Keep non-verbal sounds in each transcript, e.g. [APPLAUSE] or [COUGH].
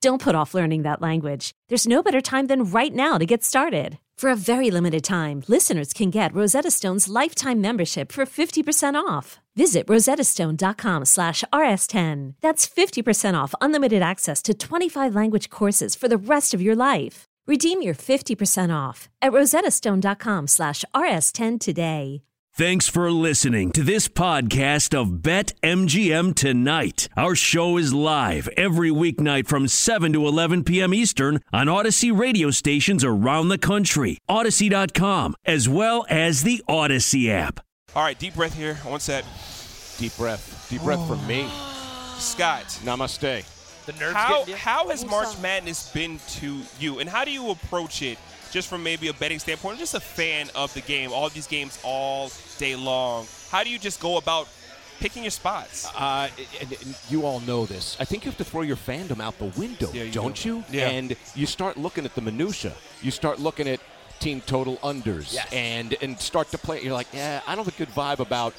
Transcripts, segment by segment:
Don't put off learning that language. There's no better time than right now to get started. For a very limited time, listeners can get Rosetta Stone's lifetime membership for 50% off. Visit rosettastone.com slash rs10. That's 50% off unlimited access to 25 language courses for the rest of your life. Redeem your 50% off at rosettastone.com slash rs10 today. Thanks for listening to this podcast of Bet MGM Tonight. Our show is live every weeknight from 7 to 11 p.m. Eastern on Audacy radio stations around the country, Audacy.com, as well as the Audacy app. All right, deep breath here. One set. Deep breath. Deep breath from me. [GASPS] Scott, Namaste. The nerves how, getting you? how has March Madness been to you, and how do you approach it just from maybe a betting standpoint, just a fan of the game, all these games all day long? How do you just go about picking your spots? Uh, and, and you all know this. I think you have to throw your fandom out the window, Yeah, you don't do. you? Yeah. And you start looking at the minutia. You start looking at team total unders, Yes. and and start to play. You're like, yeah, I don't have a good vibe about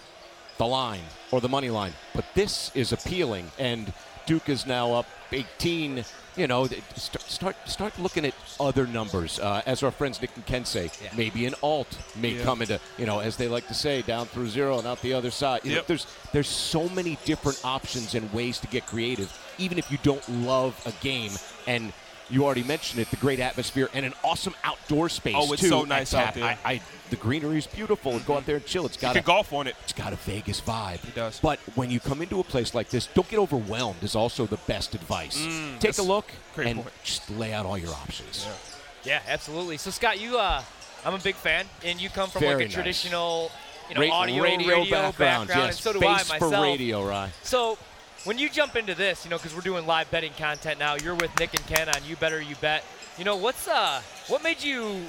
the line or the money line, but this is appealing. And Duke is now up 18. You know, start start, start looking at other numbers. Uh, as our friends Nick and Ken say, Yeah. maybe an alt may Yeah. come into, you know, as they like to say, down through zero and out the other side. You know, there's there's so many different options and ways to get creative, even if you don't love a game. And you already mentioned it, the great atmosphere and an awesome outdoor space Oh, it's too. so nice out there. I, I, the greenery is beautiful. Go out there and chill. It's got can a, golf on it. it's got a Vegas vibe. It does. But when you come into a place like this, don't get overwhelmed. Is also the best advice. Take Mm, that's a look great and point. just lay out all your options. Yeah, absolutely. So Scott, you, uh, I'm a big fan, and you come from Very like a nice. traditional, you know, Ra- audio radio, background, yes. and so do Space I for myself. radio, right? So when you jump into this, you know, because we're doing live betting content now, you're with Nick and Ken on You Better You Bet. You know, what's uh, what made you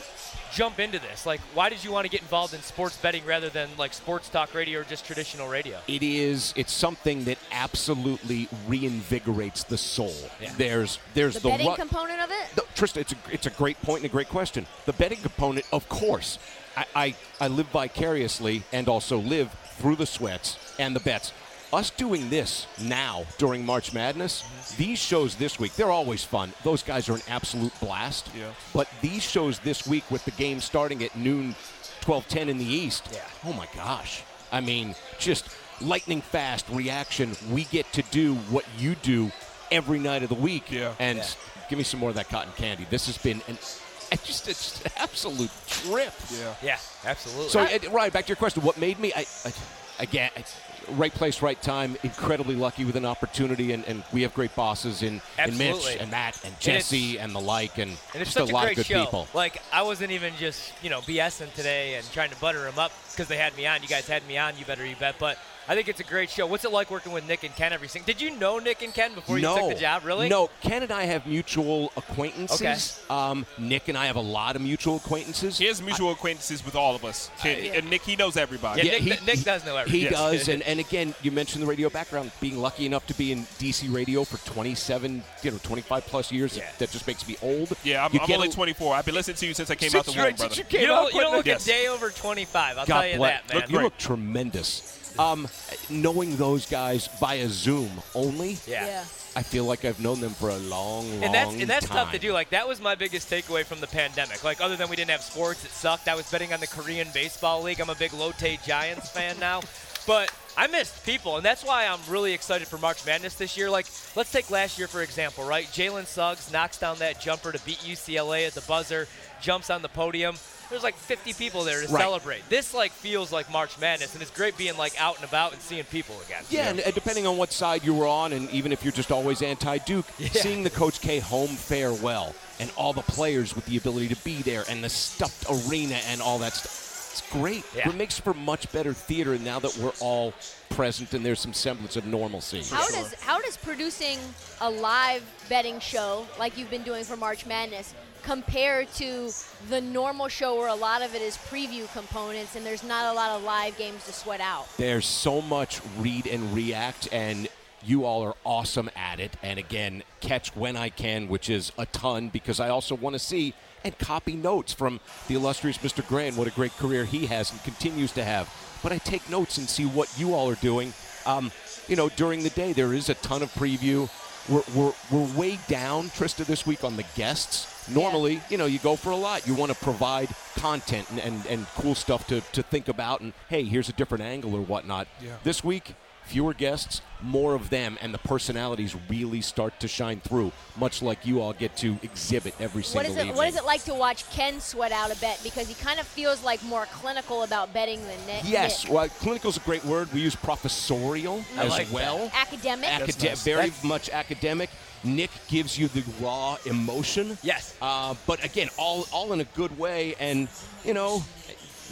jump into this? Like, why did you want to get involved in sports betting rather than like sports talk radio or just traditional radio? It is. It's something that absolutely reinvigorates the soul. Yeah. There's there's The the, betting ru- component of it? No, Trista, it's a it's a great point and a great question. The betting component, of course. I, I, I live vicariously and also live through the sweats and the bets. Us doing this now during March Madness, these shows this week, they're always fun. Those guys are an absolute blast. Yeah. But these shows this week with the game starting at noon, 12:10 in the East. Yeah. Oh my gosh. I mean, just lightning fast reaction. We get to do what you do every night of the week. Yeah. And Yeah. give me some more of that cotton candy. This has been an [LAUGHS] it's just it's an absolute trip. Yeah. Yeah, absolutely. So, uh, right back to your question, what made me? I, I again, I, right place, right time. Incredibly lucky with an opportunity, and, and we have great bosses in, in Mitch and Matt and Jesse and, the like, and, And it's just a lot great of good show. people. Like I wasn't even just you know BSing today and trying to butter them up because they had me on. You guys had me on. You better you bet. But I think it's a great show. What's it like working with Nick and Ken every single? Did you know Nick and Ken before you no, took the job? Really? No, Ken and I have mutual acquaintances. Um, Nick and I have a lot of mutual acquaintances. He has mutual acquaintances with all of us. And Nick, he knows everybody. Yeah, Nick- Nick does know everything. He Yes. does, and, and again, you mentioned the radio background. Being lucky enough to be in DC radio for 27, you know, 25 plus years, Yeah. that just makes me old. Yeah, I'm, I'm only 24. I've been listening to you since I came Since out the you're- womb, brother. you You don't, you don't look Yes. a day over 25. I'll God tell you bless. that, man. Look you look tremendous. Um, knowing those guys via Zoom only, yeah. Yeah. I feel like I've known them for a long, long And that's and that's time. tough to do. Like that was my biggest takeaway from the pandemic. Like other than we didn't have sports, it sucked. I was betting on the Korean baseball league. I'm a big Lotte Giants fan now, but I missed people, and that's why I'm really excited for March Madness this year. Like let's take last year for example, right? Jalen Suggs knocks down that jumper to beat UCLA at the buzzer, jumps on the podium. There's like 50 people there to Right. celebrate. This like feels like March Madness, and it's great being like out and about and seeing people again. Yeah, and, and depending on what side you were on, and even if you're just always anti-Duke, [LAUGHS] seeing the Coach K home farewell and all the players with the ability to be there and the stuffed arena and all that stuff, it's great. Yeah. It makes for much better theater now that we're all present and there's some semblance of normalcy. How does how does producing a live betting show like you've been doing for March Madness compare to the normal show where a lot of it is preview components and there's not a lot of live games to sweat out? There's so much read and react, and you all are awesome at it. And again, catch when I can, which is a ton, because I also want to see and copy notes from the illustrious Mr. Grand. What a great career he has and continues to have. But I take notes and see what you all are doing. Um, you know, during the day, there is a ton of preview. We're, we're, we're way down, Trista, this week on the guests. Normally, you know, you go for a lot. You want to provide content and, and, and cool stuff to, to think about, and hey, here's a different angle or whatnot. Yeah. This week, fewer guests, more of them, and the personalities really start to shine through, much like you all get to exhibit every single is it evening. what is it like to watch Ken sweat out a bet because he kind of feels like more clinical about betting than Nick? Yes, well, clinical is a great word. We use professorial I as like that. well. academic. Acade- nice. Very That's- much academic. Nick gives you the raw emotion. Yes. Uh, but again, all all in a good way. And you know,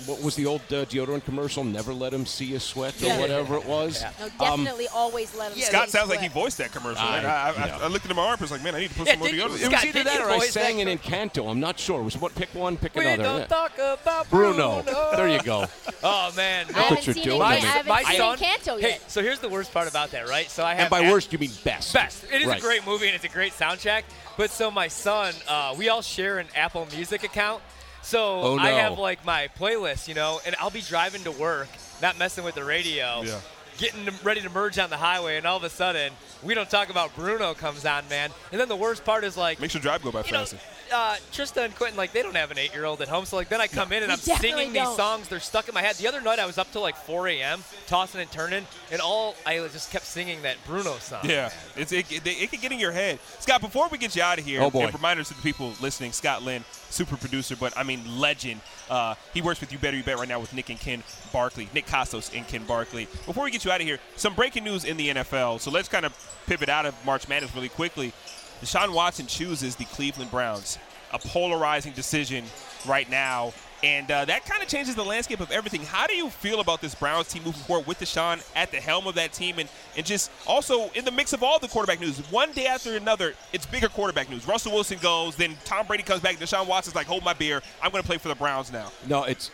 what was the old uh, deodorant commercial? Never let him see you sweat or Yeah. whatever it was. Yeah. no, Um, definitely always let him. yeah, see Scott him sounds like he voiced that commercial. I- man. I, I, yeah. I, I looked at my armpits like, man, I need to put Yeah, some more did you- deodorant. It was Scott, either that or I sang that it Encanto. I'm not sure. It was what? Pick one, pick We another. don't talk about Bruno. Bruno. There you go. Oh man. I haven't what you're seen doing. My- yet. I haven't my seen son. Canto hey, yet. so here's the worst part about that, right? So I have And by worst, you mean best. best. It is a great movie and it's a great soundtrack. But so my son, uh, we all share an Apple Music account. So Oh, I have like my playlist, you know, and I'll be driving to work, not messing with the radio, Yeah. Getting ready to merge on the highway, and all of a sudden, we don't talk about Bruno comes on, man. And then the worst part is like, Makes your drive go by you know, faster. uh, Trista and Quentin, like, they don't have an eight year old at home. So, like, then I come in and I'm singing these don't. songs. They're stuck in my head. The other night, I was up till like 4 a.m., tossing and turning, and all I just kept singing that Bruno song. Yeah, it's, it, it, it can get in your head. Scott, before we get you out of here, Oh, boy. and reminders to the people listening, Scott Lynn, super producer, but I mean legend. Uh, he works with You Better You Bet right now with Nick and Ken Barkley, Nick Kostos and Ken Barkley. Before we get you out of here, some breaking news in the NFL. So let's kind of pivot out of March Madness really quickly. Deshaun Watson chooses the Cleveland Browns, a polarizing decision right now. And uh, that kind of changes the landscape of everything. How do you feel about this Browns team moving forward with Deshaun at the helm of that team and, and just also in the mix of all the quarterback news? One day after another, it's bigger quarterback news. Russell Wilson goes, then Tom Brady comes back. Deshaun Watson's like, hold my beer. I'm going to play for the Browns now. No, it's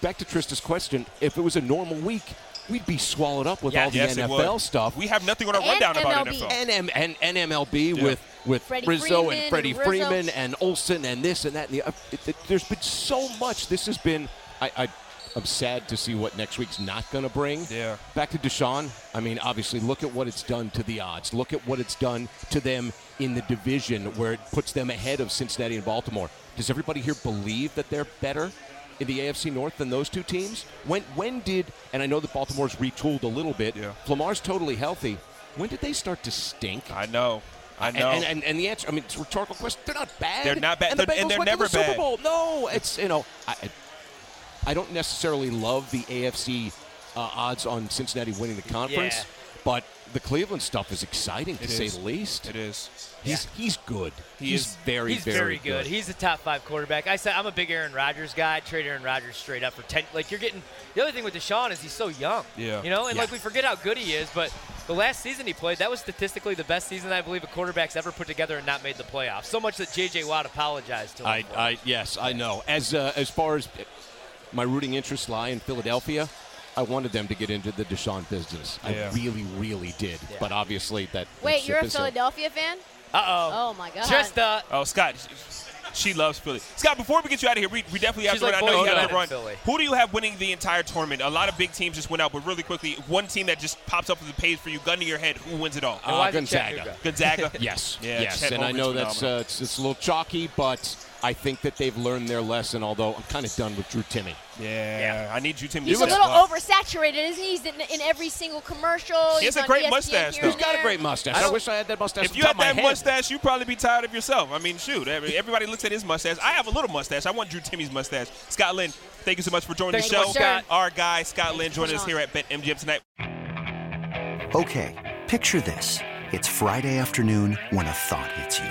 back to Trista's question. If it was a normal week, we'd be swallowed up with Yeah. all the Yes, NFL stuff. We have nothing on our And rundown about MLB. NFL. and, and, and MLB Yeah. with with Freddie Rizzo Freeman and Freddie and Rizzo. Freeman and Olson and this and that and the. Uh, it, it- there's been so much. This has been. I, I I'm sad to see what next week's not going to bring. Yeah. Back to Deshaun. I mean, obviously, look at what it's done to the odds. Look at what it's done to them in the division, where it puts them ahead of Cincinnati and Baltimore. Does everybody here believe that they're better in the AFC North than those two teams? When when did and I know that Baltimore's retooled a little bit. Yeah. Lamar's totally healthy. When did they start to stink? I know. I know. And, and, and the answer, I mean, it's a rhetorical question. They're not bad. They're not bad. And the They're- Bengals and they're went never to the Super bad. Bowl. No, it's you know, I, I don't necessarily love the AFC uh, odds on Cincinnati winning the conference, Yeah. But the Cleveland stuff is exciting to It say is. the least. it is. He's he's good. He he's is- very He's very, good. He's a top five quarterback. I said I'm a big Aaron Rodgers guy. I trade Aaron Rodgers straight up for ten. Like you're getting. The other thing with Deshaun is he's so young. Yeah. You know, and Yeah. like we forget how good he is, but the last season he played, that was statistically the best season I believe a quarterback's ever put together and not made the playoffs. So much that J.J. Watt apologized to him. I, for. I yes, I know. As uh, as far as my rooting interests lie in Philadelphia, I wanted them to get into the Deshaun business. Yeah. I really, really did. But obviously, that that Wait, ship you're a has sailed. Philadelphia fan? Uh oh. Oh my God. Trista. Oh, Scott, she loves Philly. Scott, before we get you out of here, we, we definitely have She's to like run. I know you have Scout to run. Philly. Who do you have winning the entire tournament? A lot of big teams just went out, but really quickly, one team that just pops up on the page for you, gun to your head, who wins it all? And Uh, why is Gonzaga. Gonzaga. [LAUGHS] Yes, Yeah, yes, Chet and I Holmgren's know that's uh, it's, it's a little chalky, but I think that they've learned their lesson. Although I'm kind of done with Drew Timme. Yeah, yeah. I need you to He's a little up. oversaturated, isn't he? He's in, in every single commercial. He has He's a great ESPN mustache, here though. and He's got a great mustache. I I, wish I had that mustache. If you had that mustache, you'd probably be tired of yourself. I mean, shoot, everybody looks at his mustache. I have a little mustache. I want Drew Timme's mustache. Scott Lynn, thank you so much for joining Thank the show. Scott. Our guy, Scott Lynn, joining us coming here at BetMGM tonight. Okay, picture this. It's Friday afternoon when a thought hits you.